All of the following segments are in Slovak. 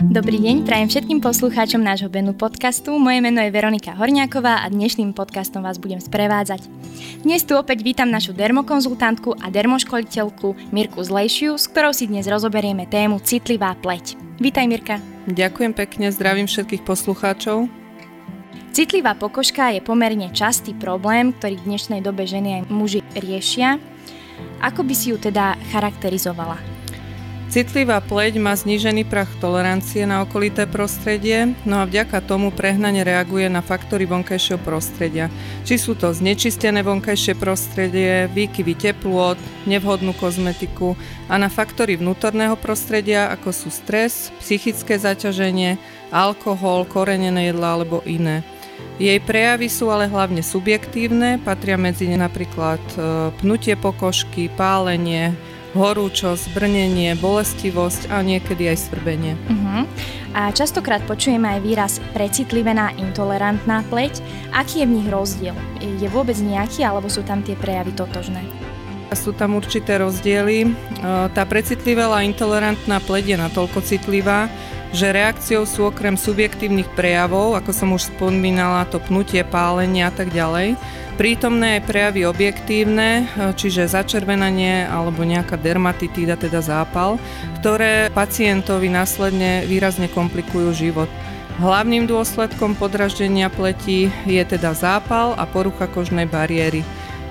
Dobrý deň, prajem všetkým poslucháčom nášho Benu podcastu. Moje meno je Veronika Horňáková a dnešným podcastom vás budem sprevádzať. Dnes tu opäť vítam našu dermokonzultantku a dermoškoliteľku Mirku Zlejšiu, s ktorou si dnes rozoberieme tému citlivá pleť. Vítaj Mirka. Ďakujem pekne, zdravím všetkých poslucháčov. Citlivá pokožka je pomerne častý problém, ktorý v dnešnej dobe ženy aj muži riešia. Ako by si ju teda charakterizovala? Citlivá pleť má znížený prach tolerancie na okolité prostredie, no a vďaka tomu prehnane reaguje na faktory vonkajšieho prostredia. Či sú to znečistené vonkajšie prostredie, výkyvy teplôt, nevhodnú kozmetiku a na faktory vnútorného prostredia, ako sú stres, psychické zaťaženie, alkohol, korenené jedla alebo iné. Jej prejavy sú ale hlavne subjektívne, patria medzi ne napríklad e, pnutie pokožky, pálenie, horúčosť, brnenie, bolestivosť a niekedy aj svrbenie. Uh-huh. A častokrát počujeme aj výraz precitlivená intolerantná pleť. Aký je v nich rozdiel? Je vôbec nejaký, alebo sú tam tie prejavy totožné? Sú tam určité rozdiely. Tá precitlivelá intolerantná pleť je natoľko citlivá, že reakciou sú okrem subjektívnych prejavov, ako som už spomínala, to pnutie, pálenie a tak ďalej, prítomné aj prejavy objektívne, čiže začervenanie alebo nejaká dermatitída, teda zápal, ktoré pacientovi následne výrazne komplikujú život. Hlavným dôsledkom podraždenia pleti je teda zápal a porucha kožnej bariéry.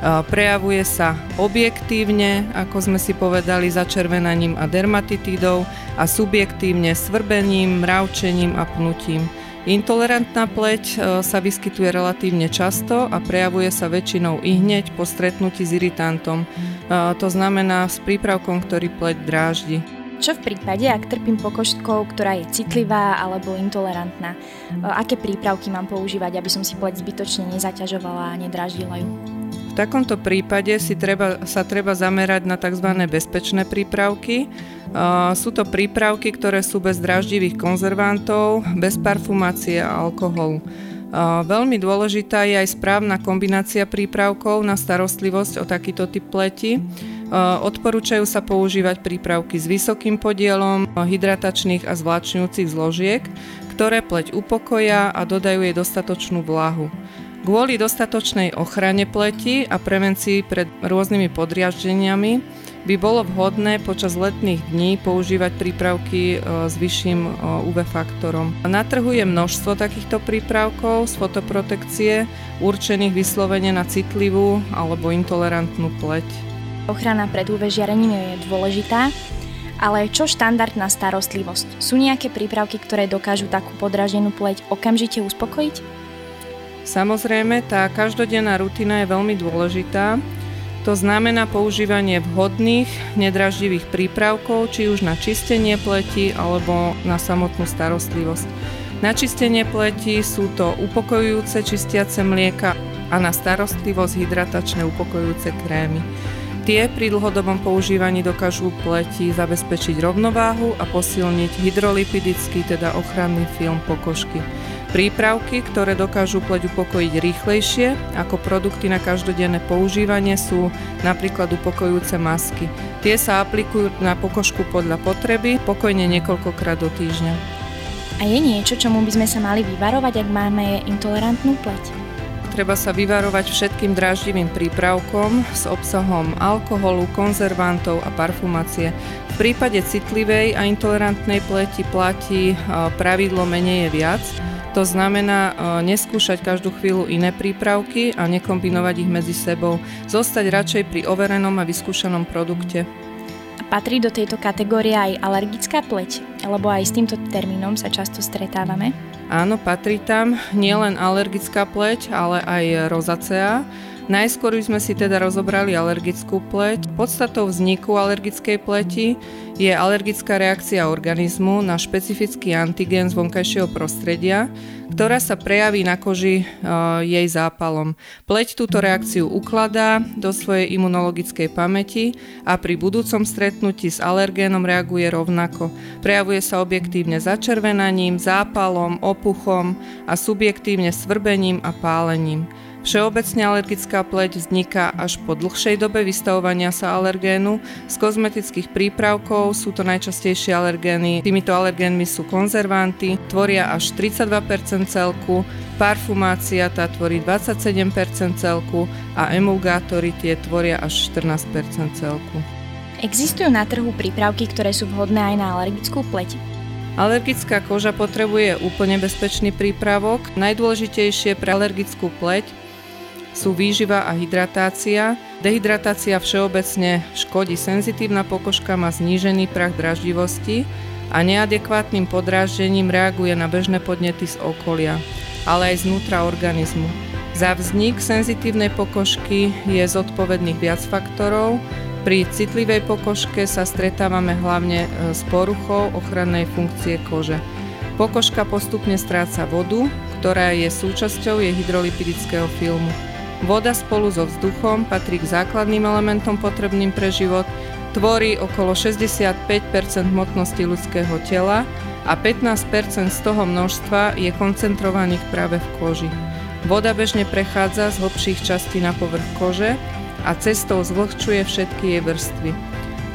Prejavuje sa objektívne, ako sme si povedali, začervenaním a dermatitídou a subjektívne svrbením, mravčením a pnutím. Intolerantná pleť e, sa vyskytuje relatívne často a prejavuje sa väčšinou i hneď po stretnutí s iritantom. E, to znamená s prípravkom, ktorý pleť dráždi. Čo v prípade, ak trpím pokožkou, ktorá je citlivá alebo intolerantná? E, aké prípravky mám používať, aby som si pleť zbytočne nezaťažovala a nedráždila ju? Takomto prípade si treba, sa treba zamerať na tzv. bezpečné prípravky. sú to prípravky, ktoré sú bez draždivých konzervantov, bez parfumácie a alkoholu. veľmi dôležitá je aj správna kombinácia prípravkov na starostlivosť o takýto typ pleti. Odporúčajú sa používať prípravky s vysokým podielom hydratačných a zvlačňujúcich zložiek, ktoré pleť upokoja a dodajú jej dostatočnú vlahu. Kvôli dostatočnej ochrane pleti a prevencii pred rôznymi podriaždeniami by bolo vhodné počas letných dní používať prípravky e, s vyšším e, UV faktorom. Na trhu je množstvo takýchto prípravkov z fotoprotekcie určených vyslovene na citlivú alebo intolerantnú pleť. Ochrana pred UV žiarením je dôležitá, ale čo štandardná starostlivosť? Sú nejaké prípravky, ktoré dokážu takú podraženú pleť okamžite uspokojiť? Samozrejme, tá každodenná rutina je veľmi dôležitá. To znamená používanie vhodných, nedraždivých prípravkov, či už na čistenie pleti alebo na samotnú starostlivosť. Na čistenie pleti sú to upokojujúce čistiace mlieka a na starostlivosť hydratačné upokojujúce krémy. Tie pri dlhodobom používaní dokážu pleti zabezpečiť rovnováhu a posilniť hydrolipidický, teda ochranný film pokožky. Prípravky, ktoré dokážu pleť upokojiť rýchlejšie ako produkty na každodenné používanie sú napríklad upokojujúce masky. Tie sa aplikujú na pokožku podľa potreby pokojne niekoľkokrát do týždňa. A je niečo, čomu by sme sa mali vyvarovať, ak máme intolerantnú pleť? Treba sa vyvarovať všetkým dráždivým prípravkom s obsahom alkoholu, konzervantov a parfumácie. V prípade citlivej a intolerantnej pleti platí pravidlo menej je viac, to znamená e, neskúšať každú chvíľu iné prípravky a nekombinovať ich medzi sebou. Zostať radšej pri overenom a vyskúšanom produkte. A patrí do tejto kategórie aj alergická pleť, lebo aj s týmto termínom sa často stretávame? Áno, patrí tam nielen alergická pleť, ale aj rozacea. Najskôr sme si teda rozobrali alergickú pleť. Podstatou vzniku alergickej pleti je alergická reakcia organizmu na špecifický antigén z vonkajšieho prostredia, ktorá sa prejaví na koži e, jej zápalom. Pleť túto reakciu ukladá do svojej imunologickej pamäti a pri budúcom stretnutí s alergénom reaguje rovnako. Prejavuje sa objektívne začervenaním, zápalom, opuchom a subjektívne svrbením a pálením. Všeobecne alergická pleť vzniká až po dlhšej dobe vystavovania sa alergénu. Z kozmetických prípravkov sú to najčastejšie alergény. Týmito alergénmi sú konzervanty, tvoria až 32% celku, parfumácia tá tvorí 27% celku a emulgátory tie tvoria až 14% celku. Existujú na trhu prípravky, ktoré sú vhodné aj na alergickú pleť? Alergická koža potrebuje úplne bezpečný prípravok. Najdôležitejšie pre alergickú pleť sú výživa a hydratácia. Dehydratácia všeobecne škodí senzitívna pokožka, má znížený prach draždivosti a neadekvátnym podráždením reaguje na bežné podnety z okolia, ale aj znútra organizmu. Za vznik senzitívnej pokožky je zodpovedných viac faktorov. Pri citlivej pokožke sa stretávame hlavne e, s poruchou ochrannej funkcie kože. Pokožka postupne stráca vodu, ktorá je súčasťou jej hydrolipidického filmu. Voda spolu so vzduchom patrí k základným elementom potrebným pre život, tvorí okolo 65% hmotnosti ľudského tela a 15 z toho množstva je koncentrovaných práve v koži. Voda bežne prechádza z hlbších častí na povrch kože a cestou zvlhčuje všetky jej vrstvy.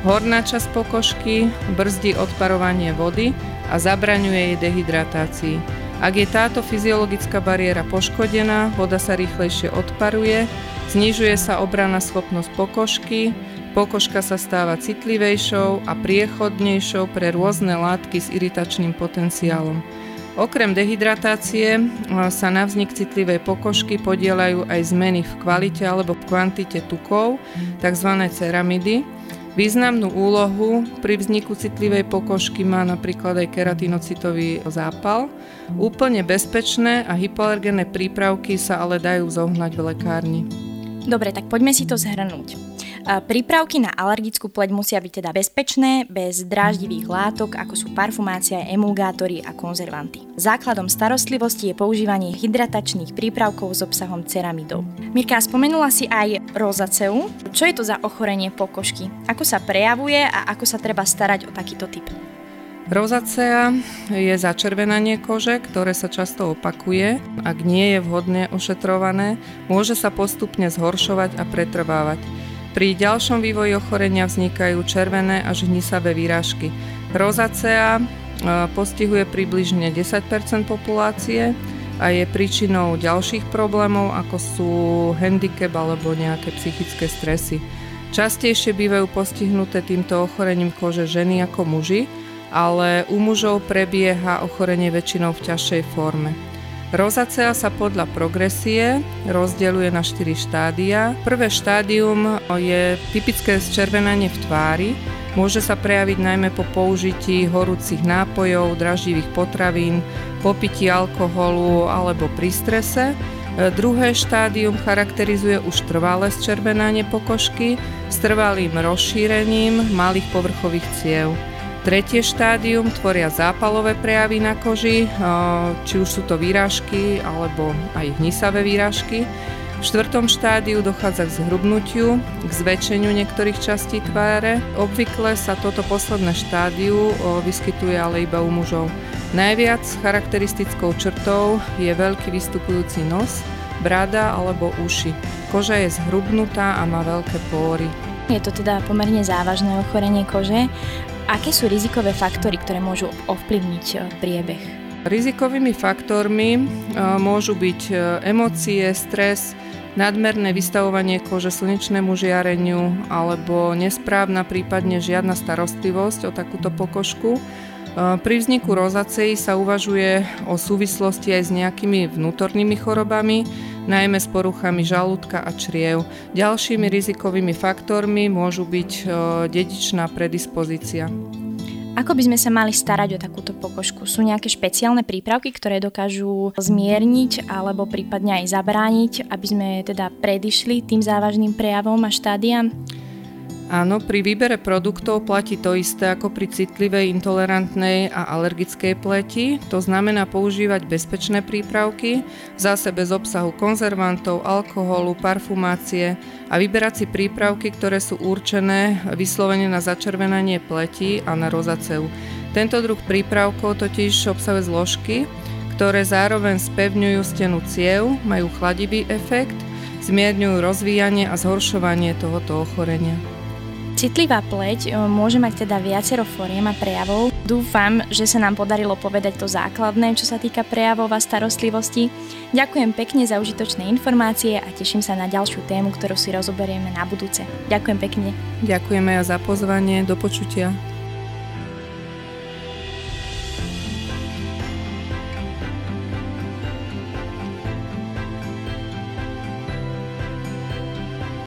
Horná časť pokožky brzdí odparovanie vody a zabraňuje jej dehydratácii. Ak je táto fyziologická bariéra poškodená, voda sa rýchlejšie odparuje, znižuje sa obranná schopnosť pokožky, pokožka sa stáva citlivejšou a priechodnejšou pre rôzne látky s iritačným potenciálom. Okrem dehydratácie sa na vznik citlivej pokožky podielajú aj zmeny v kvalite alebo v kvantite tukov, tzv. ceramidy, Významnú úlohu pri vzniku citlivej pokožky má napríklad aj keratinocytový zápal. Úplne bezpečné a hypoalergénne prípravky sa ale dajú zohnať v lekárni. Dobre, tak poďme si to zhrnúť. Prípravky na alergickú pleť musia byť teda bezpečné, bez dráždivých látok, ako sú parfumácia, emulgátory a konzervanty. Základom starostlivosti je používanie hydratačných prípravkov s obsahom ceramidov. Mirka, spomenula si aj rozaceu. Čo je to za ochorenie pokožky? Ako sa prejavuje a ako sa treba starať o takýto typ? Rozacea je začervenanie kože, ktoré sa často opakuje. Ak nie je vhodne ošetrované, môže sa postupne zhoršovať a pretrvávať. Pri ďalšom vývoji ochorenia vznikajú červené až hnisavé výražky. Rozacea e, postihuje približne 10% populácie a je príčinou ďalších problémov, ako sú handicap alebo nejaké psychické stresy. Častejšie bývajú postihnuté týmto ochorením kože ženy ako muži, ale u mužov prebieha ochorenie väčšinou v ťažšej forme. Rozacea sa podľa progresie rozdeľuje na 4 štádia. Prvé štádium je typické zčervenanie v tvári. Môže sa prejaviť najmä po použití horúcich nápojov, draživých potravín, po pití alkoholu alebo pri strese. Druhé štádium charakterizuje už trvalé zčervenanie pokožky s trvalým rozšírením malých povrchových ciev. Tretie štádium tvoria zápalové prejavy na koži, či už sú to výražky alebo aj hnisavé výražky. V štvrtom štádiu dochádza k zhrubnutiu, k zväčšeniu niektorých častí tváre. Obvykle sa toto posledné štádiu vyskytuje ale iba u mužov. Najviac charakteristickou črtou je veľký vystupujúci nos, brada alebo uši. Koža je zhrubnutá a má veľké póry. Je to teda pomerne závažné ochorenie kože Aké sú rizikové faktory, ktoré môžu ovplyvniť e, priebeh? Rizikovými faktormi e, môžu byť e, emócie, stres, nadmerné vystavovanie kože slnečnému žiareniu alebo nesprávna, prípadne žiadna starostlivosť o takúto pokožku. Pri vzniku rozacei sa uvažuje o súvislosti aj s nejakými vnútornými chorobami, najmä s poruchami žalúdka a čriev. Ďalšími rizikovými faktormi môžu byť dedičná predispozícia. Ako by sme sa mali starať o takúto pokožku? Sú nejaké špeciálne prípravky, ktoré dokážu zmierniť alebo prípadne aj zabrániť, aby sme teda predišli tým závažným prejavom a štádiám? Áno, pri výbere produktov platí to isté ako pri citlivej, intolerantnej a alergickej pleti. To znamená používať bezpečné prípravky, zase bez obsahu konzervantov, alkoholu, parfumácie a vyberať si prípravky, ktoré sú určené vyslovene na začervenanie pleti a na rozaceu. Tento druh prípravkov totiž obsahuje zložky, ktoré zároveň spevňujú stenu ciev, majú chladivý efekt, zmierňujú rozvíjanie a zhoršovanie tohoto ochorenia. Citlivá pleť e, môže mať teda viacero foriem a prejavov. Dúfam, že sa nám podarilo povedať to základné, čo sa týka prejavov a starostlivosti. Ďakujem pekne za užitočné informácie a teším sa na ďalšiu tému, ktorú si rozoberieme na budúce. Ďakujem pekne. Ďakujeme za pozvanie. Do počutia.